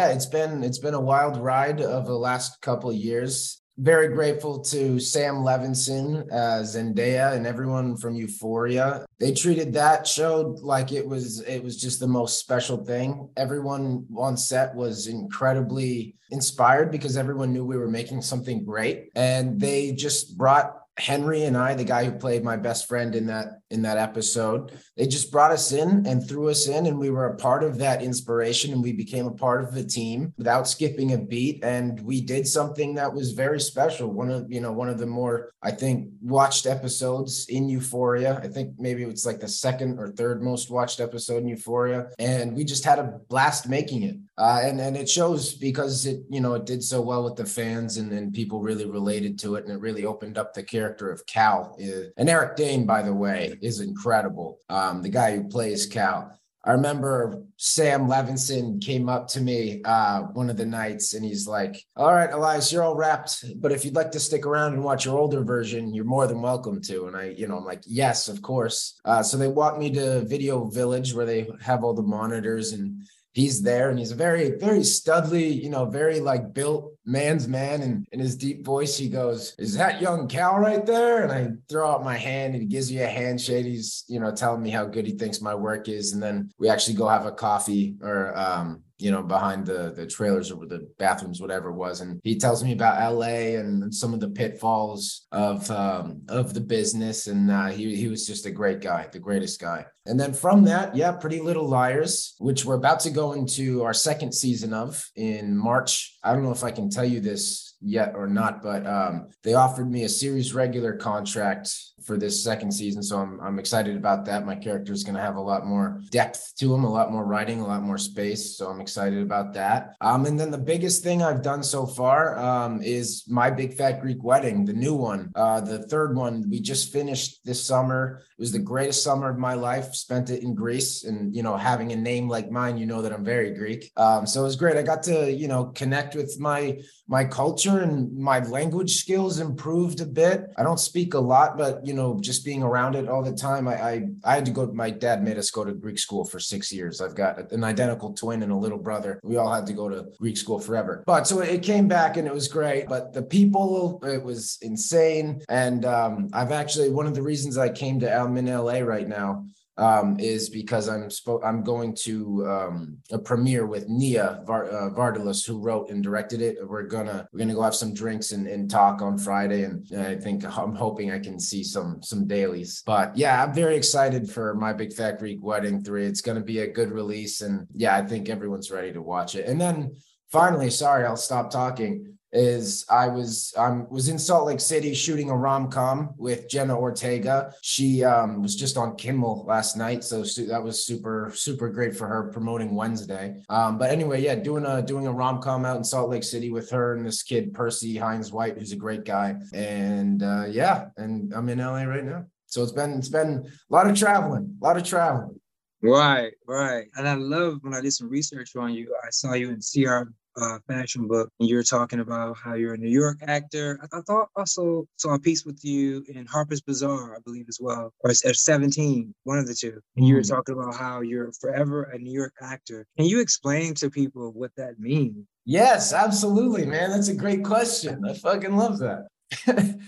yeah, it's been it's been a wild ride of the last couple of years very grateful to Sam Levinson, uh, Zendaya, and everyone from Euphoria. They treated that show like it was it was just the most special thing. Everyone on set was incredibly inspired because everyone knew we were making something great, and they just brought Henry and I, the guy who played my best friend in that in that episode, they just brought us in and threw us in, and we were a part of that inspiration, and we became a part of the team without skipping a beat, and we did something that was very special. One of you know one of the more I think watched episodes in Euphoria. I think maybe it's like the second or third most watched episode in Euphoria, and we just had a blast making it. Uh, and and it shows because it you know it did so well with the fans and, and people really related to it and it really opened up the character of Cal. And Eric Dane, by the way, is incredible. Um, the guy who plays Cal. I remember Sam Levinson came up to me uh, one of the nights and he's like, All right, Elias, you're all wrapped, but if you'd like to stick around and watch your older version, you're more than welcome to. And I, you know, I'm like, Yes, of course. Uh, so they walked me to Video Village where they have all the monitors and he's there and he's a very very studly you know very like built man's man and in his deep voice he goes is that young cal right there? And i throw out my hand and he gives me a handshake. He's you know telling me how good he thinks my work is. And then we actually go have a coffee or um you know, behind the the trailers or the bathrooms, whatever it was. And he tells me about LA and some of the pitfalls of um, of the business. And uh, he he was just a great guy, the greatest guy. And then from that, yeah, Pretty Little Liars, which we're about to go into our second season of in March. I don't know if I can tell you this yet or not, but um, they offered me a series regular contract for this second season. So I'm, I'm excited about that. My character is going to have a lot more depth to him, a lot more writing, a lot more space. So I'm excited about that. Um, and then the biggest thing I've done so far um, is My Big Fat Greek Wedding, the new one, uh, the third one we just finished this summer. It was the greatest summer of my life. Spent it in Greece, and you know, having a name like mine, you know that I'm very Greek. Um, so it was great. I got to you know connect with my my culture and my language skills improved a bit. I don't speak a lot, but you know, just being around it all the time, I I, I had to go. My dad made us go to Greek school for six years. I've got an identical twin and a little brother. We all had to go to Greek school forever. But so it came back and it was great. But the people, it was insane. And um, I've actually one of the reasons I came to in LA right now um, is because I'm spo- I'm going to um, a premiere with Nia Var- uh, Vardalos, who wrote and directed it. We're gonna we're gonna go have some drinks and, and talk on Friday, and I think I'm hoping I can see some some dailies. But yeah, I'm very excited for my Big Fat Greek Wedding three. It's gonna be a good release, and yeah, I think everyone's ready to watch it. And then finally, sorry, I'll stop talking is I was um was in Salt Lake City shooting a rom com with Jenna Ortega. She um was just on Kimmel last night, so su- that was super super great for her promoting Wednesday. Um, but anyway, yeah, doing a doing a rom com out in Salt Lake City with her and this kid Percy Hynes White, who's a great guy. And uh, yeah, and I'm in LA right now, so it's been it's been a lot of traveling, a lot of traveling. Right, right. And I love when I did some research on you. I saw you in CR uh, fashion book, and you're talking about how you're a New York actor. I, I thought also saw a piece with you in Harper's Bazaar, I believe as well, or at 17, one of the two. And you were mm. talking about how you're forever a New York actor. Can you explain to people what that means? Yes, absolutely, man. That's a great question. I fucking love that.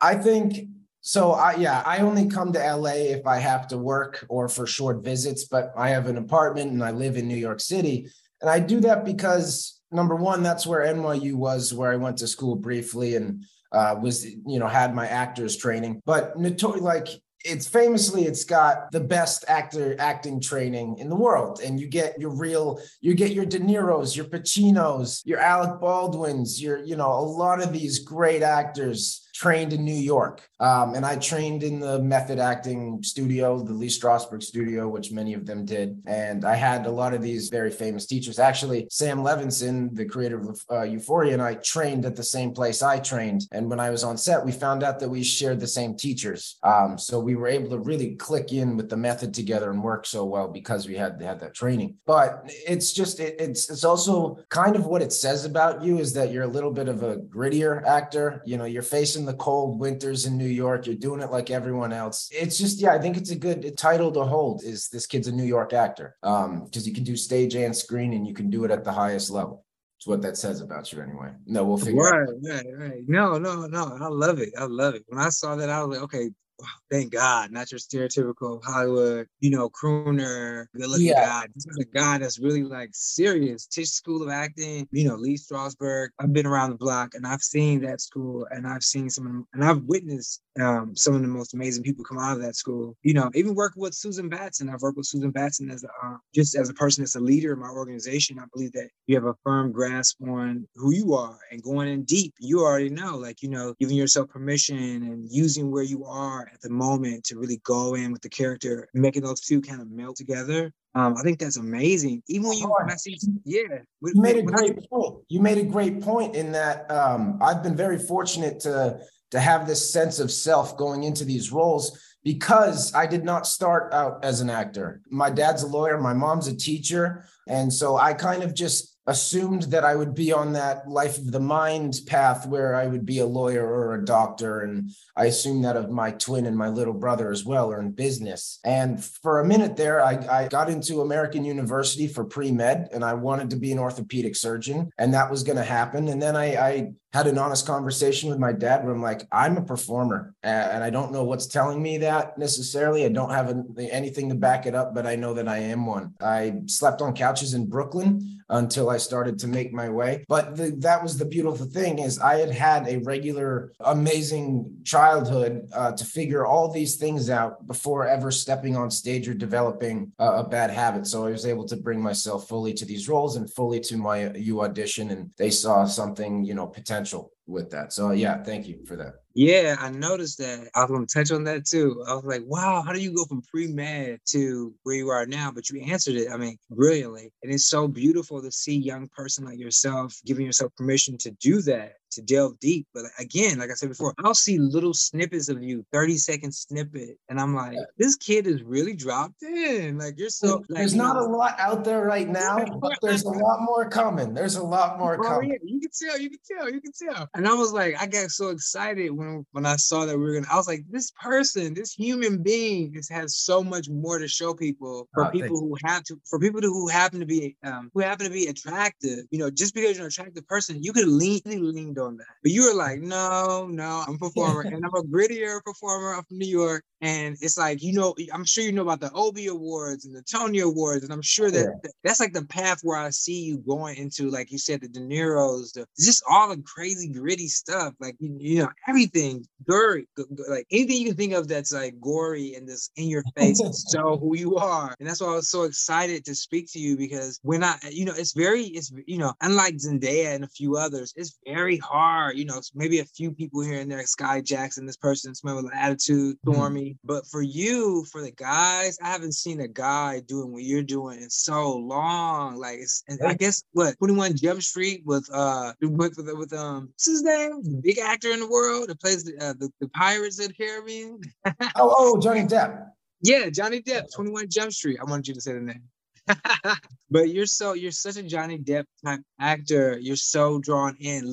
I think so I yeah, I only come to LA if I have to work or for short visits, but I have an apartment and I live in New York City. And I do that because number one, that's where NYU was, where I went to school briefly and uh, was, you know, had my actors training. But notor- like it's famously it's got the best actor acting training in the world and you get your real you get your de niro's your pacinos your alec baldwins your you know a lot of these great actors trained in New York. Um, and I trained in the method acting studio, the Lee Strasberg studio, which many of them did. And I had a lot of these very famous teachers. Actually, Sam Levinson, the creator of uh, Euphoria, and I trained at the same place I trained. And when I was on set, we found out that we shared the same teachers. Um, so we were able to really click in with the method together and work so well because we had had that training. But it's just it, it's it's also kind of what it says about you is that you're a little bit of a grittier actor. You know, you're facing the cold winters in New York. You're doing it like everyone else. It's just yeah, I think it's a good title to hold. Is this kid's a New York actor? Um, because you can do stage and screen, and you can do it at the highest level. It's what that says about you anyway. No, we'll figure right, out. Right, right. No, no, no. I love it. I love it. When I saw that, I was like, okay, thank God, not your stereotypical Hollywood, you know, crooner, good looking yeah. guy. This is a guy that's really like serious. Tisch School of Acting, you know, Lee Strasberg. I've been around the block and I've seen that school and I've seen some of them, and I've witnessed um, some of the most amazing people come out of that school. You know, even working with Susan Batson. I've worked with Susan Batson as a, uh, just as a person that's a leader in my organization. I believe that you have a firm grasp on who you are and going in deep. You already know, like, you know, giving yourself permission and using where you are at the moment to really go in with the character, making those two kind of melt together. Um, I think that's amazing. Even when you, when see, yeah, you made a great I, point. You made a great point in that. Um, I've been very fortunate to to have this sense of self going into these roles because I did not start out as an actor. My dad's a lawyer, my mom's a teacher, and so I kind of just assumed that I would be on that life of the mind path where I would be a lawyer or a doctor. And I assumed that of my twin and my little brother as well, or in business. And for a minute there, I, I got into American University for pre med and I wanted to be an orthopedic surgeon, and that was going to happen. And then I, I had an honest conversation with my dad where I'm like, I'm a performer and I don't know what's telling me that necessarily. I don't have anything to back it up, but I know that I am one. I slept on couches in Brooklyn until I started to make my way. But the, that was the beautiful thing is I had had a regular, amazing childhood uh, to figure all these things out before ever stepping on stage or developing a, a bad habit. So I was able to bring myself fully to these roles and fully to my U audition, and they saw something, you know, potential with that. So uh, yeah, thank you for that. Yeah, I noticed that. I was gonna touch on that too. I was like, wow, how do you go from pre-med to where you are now? But you answered it, I mean, brilliantly. And it's so beautiful to see young person like yourself giving yourself permission to do that to delve deep. But again, like I said before, I'll see little snippets of you, 30 second snippet. And I'm like, this kid is really dropped in. Like you're so like, there's not know, a lot out there right now, but there's a lot more coming. There's a lot more oh, coming. Yeah, you can tell, you can tell, you can tell. And I was like, I got so excited when when I saw that we were gonna, I was like, this person, this human being just has so much more to show people for oh, people who have to for people who happen to be um who happen to be attractive. You know, just because you're an attractive person, you could lean lean on that. But you were like, no, no, I'm a performer and I'm a grittier performer. I'm from New York. And it's like, you know, I'm sure you know about the Obie Awards and the Tony Awards. And I'm sure that yeah. that's like the path where I see you going into, like you said, the De Niro's, the, just all the crazy, gritty stuff. Like, you, you know, everything, gory, like anything you can think of that's like gory and this in your face so who you are. And that's why I was so excited to speak to you because when I, you know, it's very, it's, you know, unlike Zendaya and a few others, it's very hard, you know, maybe a few people here and there, Skai Jackson, this person, smell with attitude. Stormy. Mm-hmm but for you, for the guys, I haven't seen a guy doing what you're doing in so long. Like it's, and I guess what 21 Jump Street with uh with with, with um what's his name? The big actor in the world that plays the uh, the, the Pirates of the Caribbean. oh, oh, Johnny Depp. Yeah, Johnny Depp, 21 Jump Street. I wanted you to say the name. but you're so you're such a Johnny Depp type actor. You're so drawn in.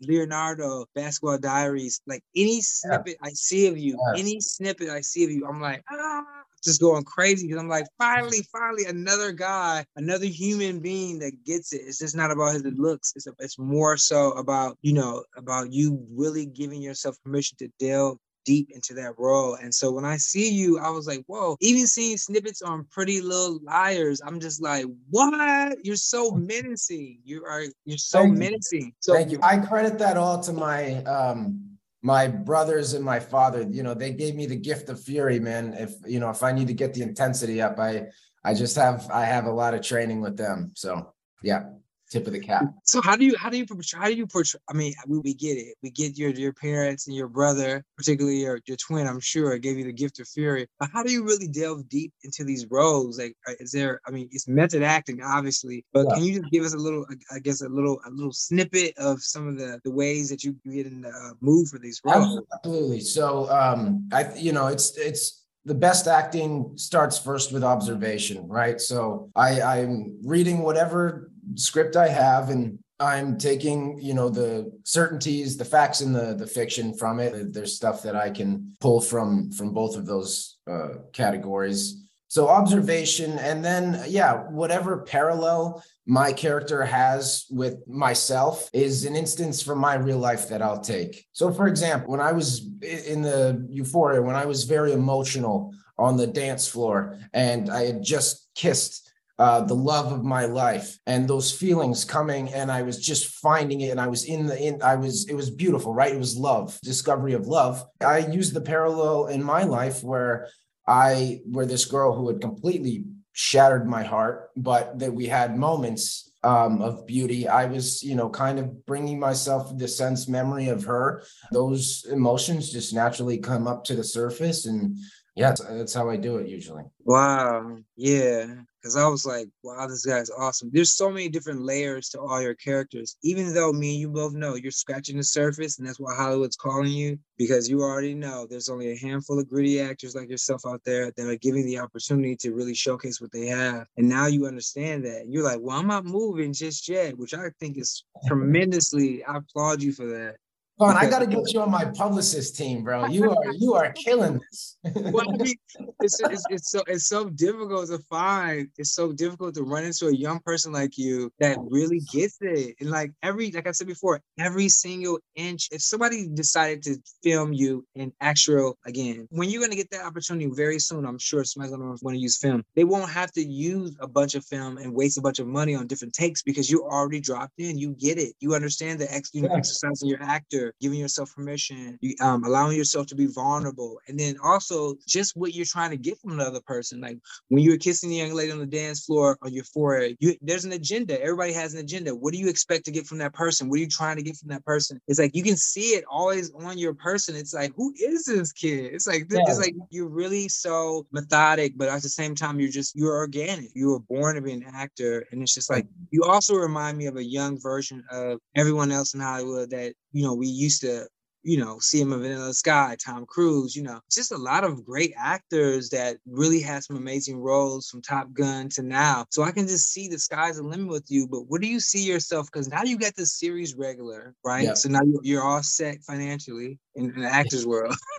Leonardo, Basketball Diaries, like any snippet yeah. I see of you, yeah. any snippet I see of you, I'm like, ah, just going crazy because I'm like, finally, finally, another guy, another human being that gets it. It's just not about his looks. It's a, it's more so about you know about you really giving yourself permission to delve deep into that role. And so when I see you, I was like, whoa, even seeing snippets on Pretty Little Liars, I'm just like, what? You're so menacing. You are you're so Thank menacing. You. So Thank you. I credit that all to my um my brothers and my father. You know, they gave me the gift of fury, man. If you know, if I need to get the intensity up, I I just have I have a lot of training with them. So yeah. Tip of the cap. So how do you how do you how do you portray? I mean, we, we get it. We get your your parents and your brother, particularly your your twin. I'm sure gave you the gift of fury. But how do you really delve deep into these roles? Like, uh, is there? I mean, it's method acting, obviously, but yeah. can you just give us a little, I guess, a little a little snippet of some of the the ways that you get in the uh, mood for these roles? Absolutely. So, um, I you know, it's it's the best acting starts first with observation, right? So I, I'm reading whatever script I have and I'm taking, you know, the certainties, the facts and the the fiction from it. There's stuff that I can pull from from both of those uh, categories. So observation, and then yeah, whatever parallel my character has with myself is an instance from my real life that I'll take. So, for example, when I was in the Euphoria, when I was very emotional on the dance floor, and I had just kissed uh, the love of my life and those feelings coming and i was just finding it and i was in the in i was it was beautiful right? It was love discovery of love. I used the parallel in my life where i where this girl who had completely shattered my heart but that we had moments um, of beauty. I was you know kind of bringing myself the sense memory of her. Those emotions just naturally come up to the surface and yeah that's how i do it usually wow yeah because I was like, wow, this guy's awesome. There's so many different layers to all your characters. Even though me and you both know you're scratching the surface, and that's why Hollywood's calling you, because you already know there's only a handful of gritty actors like yourself out there that are giving the opportunity to really showcase what they have. And now you understand that. You're like, well, I'm not moving just yet, which I think is tremendously, I applaud you for that. On, I got to get you on my publicist team, bro. You are you are killing this. well, I mean, it's, it's, it's so it's so difficult to find. It's so difficult to run into a young person like you that really gets it. And like every, like I said before, every single inch. If somebody decided to film you in actual again, when you're gonna get that opportunity very soon, I'm sure somebody's gonna want to use film. They won't have to use a bunch of film and waste a bunch of money on different takes because you already dropped in. You get it. You understand the ex, you know, exercising your actor giving yourself permission, um, allowing yourself to be vulnerable, and then also just what you're trying to get from another person. Like when you were kissing the young lady on the dance floor on your forehead, you, there's an agenda. Everybody has an agenda. What do you expect to get from that person? What are you trying to get from that person? It's like you can see it always on your person. It's like who is this kid? It's like yeah. it's like you're really so methodic, but at the same time you're just you're organic. You were born to be an actor, and it's just like you also remind me of a young version of everyone else in Hollywood that you know we used to you know, see him in Vanilla Sky, Tom Cruise, you know, just a lot of great actors that really had some amazing roles from Top Gun to now. So I can just see the sky's the limit with you. But what do you see yourself? Because now you got the series regular, right? Yeah. So now you're all set financially in, in the actor's world.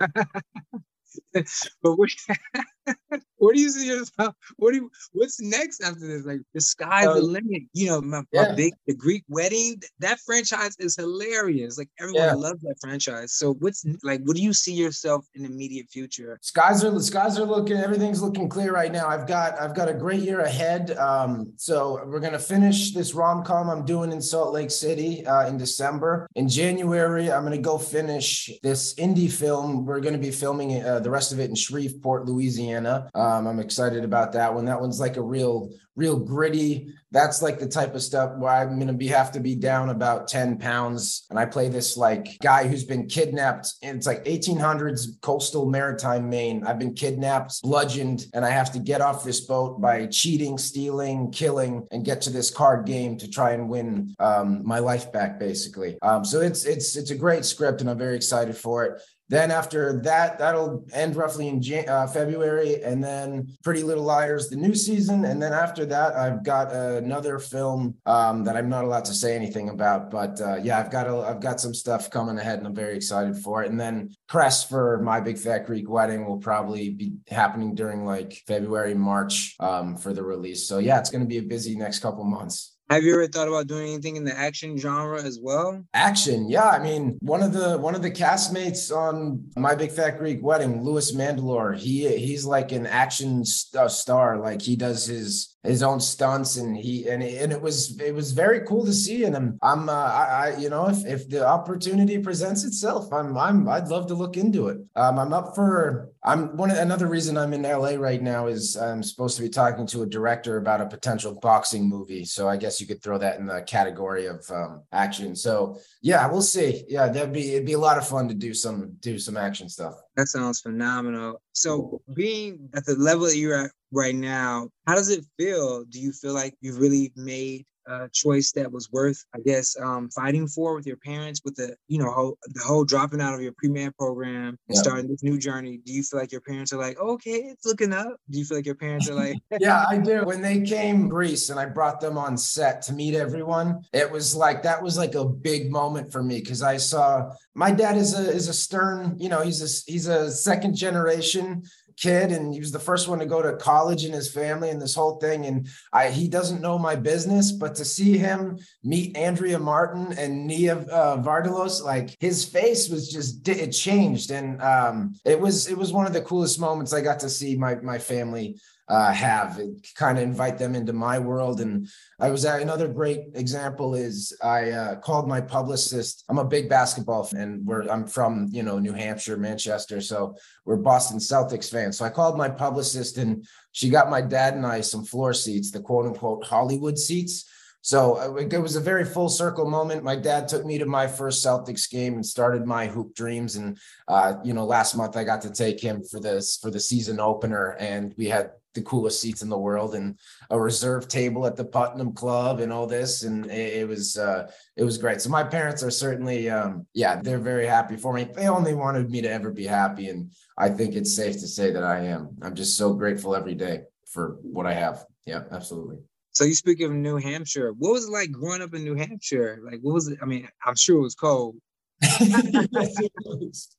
but what, what do you see yourself? What do you, what's next after this? Like the sky's the limit. You know, my, yeah. my, big the Greek wedding. That franchise is hilarious. Like everyone yeah. loves that franchise. So what's like? What do you see yourself in the immediate future? Skies are the skies are looking. Everything's looking clear right now. I've got I've got a great year ahead. Um, so we're gonna finish this rom com I'm doing in Salt Lake City uh, in December. In January, I'm gonna go finish this indie film. We're gonna be filming uh, the rest of it in Shreveport, Louisiana. Um, I'm excited about that one. That one's like a real, real gritty. That's like the type of stuff where I'm gonna be have to be down about 10 pounds. And I play this like guy who's been kidnapped. It's like 1800s coastal maritime Maine. I've been kidnapped, bludgeoned, and I have to get off this boat by cheating, stealing, killing, and get to this card game to try and win um, my life back, basically. Um, so it's it's it's a great script, and I'm very excited for it. Then after that, that'll end roughly in Jan- uh, February, and then Pretty Little Liars, the new season, and then after that, I've got another film um, that I'm not allowed to say anything about, but uh, yeah, I've got a, I've got some stuff coming ahead, and I'm very excited for it. And then press for my Big Fat Greek Wedding will probably be happening during like February, March um, for the release. So yeah, it's going to be a busy next couple months. Have you ever thought about doing anything in the action genre as well? Action, yeah. I mean, one of the one of the castmates on My Big Fat Greek Wedding, Louis Mandylor, he he's like an action st- star. Like he does his his own stunts and he and it, and it was it was very cool to see and I'm I'm uh, I, I you know if if the opportunity presents itself I'm I'm I'd love to look into it um I'm up for I'm one another reason I'm in LA right now is I'm supposed to be talking to a director about a potential boxing movie. So I guess you could throw that in the category of um, action. So yeah, we'll see. Yeah, that'd be it'd be a lot of fun to do some do some action stuff. That sounds phenomenal. So being at the level that you're at right now, how does it feel? Do you feel like you've really made a choice that was worth, I guess, um, fighting for with your parents, with the, you know, whole, the whole dropping out of your pre-med program and yeah. starting this new journey? Do you feel like your parents are like, okay, it's looking up? Do you feel like your parents are like, yeah, I do. When they came Greece and I brought them on set to meet everyone, it was like that was like a big moment for me because I saw my dad is a is a stern, you know, he's a he's a second generation kid and he was the first one to go to college in his family and this whole thing and I he doesn't know my business but to see him meet Andrea Martin and Nia uh, Vardalos like his face was just it changed and um, it was it was one of the coolest moments I got to see my my family uh, have kind of invite them into my world. And I was at another great example is I uh, called my publicist. I'm a big basketball fan. Where I'm from, you know, New Hampshire, Manchester, so we're Boston Celtics fans. So I called my publicist, and she got my dad and I some floor seats, the quote unquote Hollywood seats. So uh, it was a very full circle moment. My dad took me to my first Celtics game and started my hoop dreams. And uh, you know, last month I got to take him for this for the season opener, and we had the coolest seats in the world and a reserve table at the Putnam Club and all this. And it, it was uh, it was great. So my parents are certainly um, yeah, they're very happy for me. They only wanted me to ever be happy. And I think it's safe to say that I am. I'm just so grateful every day for what I have. Yeah, absolutely. So you speak of New Hampshire. What was it like growing up in New Hampshire? Like, what was it? I mean, I'm sure it was cold. yes, it was.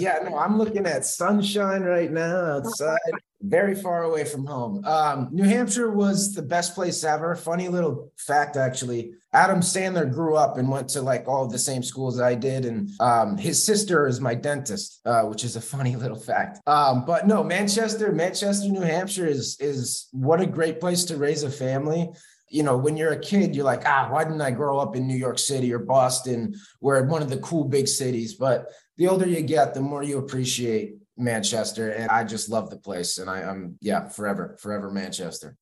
Yeah, no, I'm looking at sunshine right now outside, very far away from home. Um, New Hampshire was the best place ever. Funny little fact, actually. Adam Sandler grew up and went to like all the same schools I did, and um, his sister is my dentist, uh, which is a funny little fact. Um, but no, Manchester, Manchester, New Hampshire is is what a great place to raise a family you know, when you're a kid, you're like, ah, why didn't I grow up in New York City or Boston, where one of the cool big cities? But the older you get, the more you appreciate Manchester. And I just love the place. And I, I'm, yeah, forever, forever Manchester.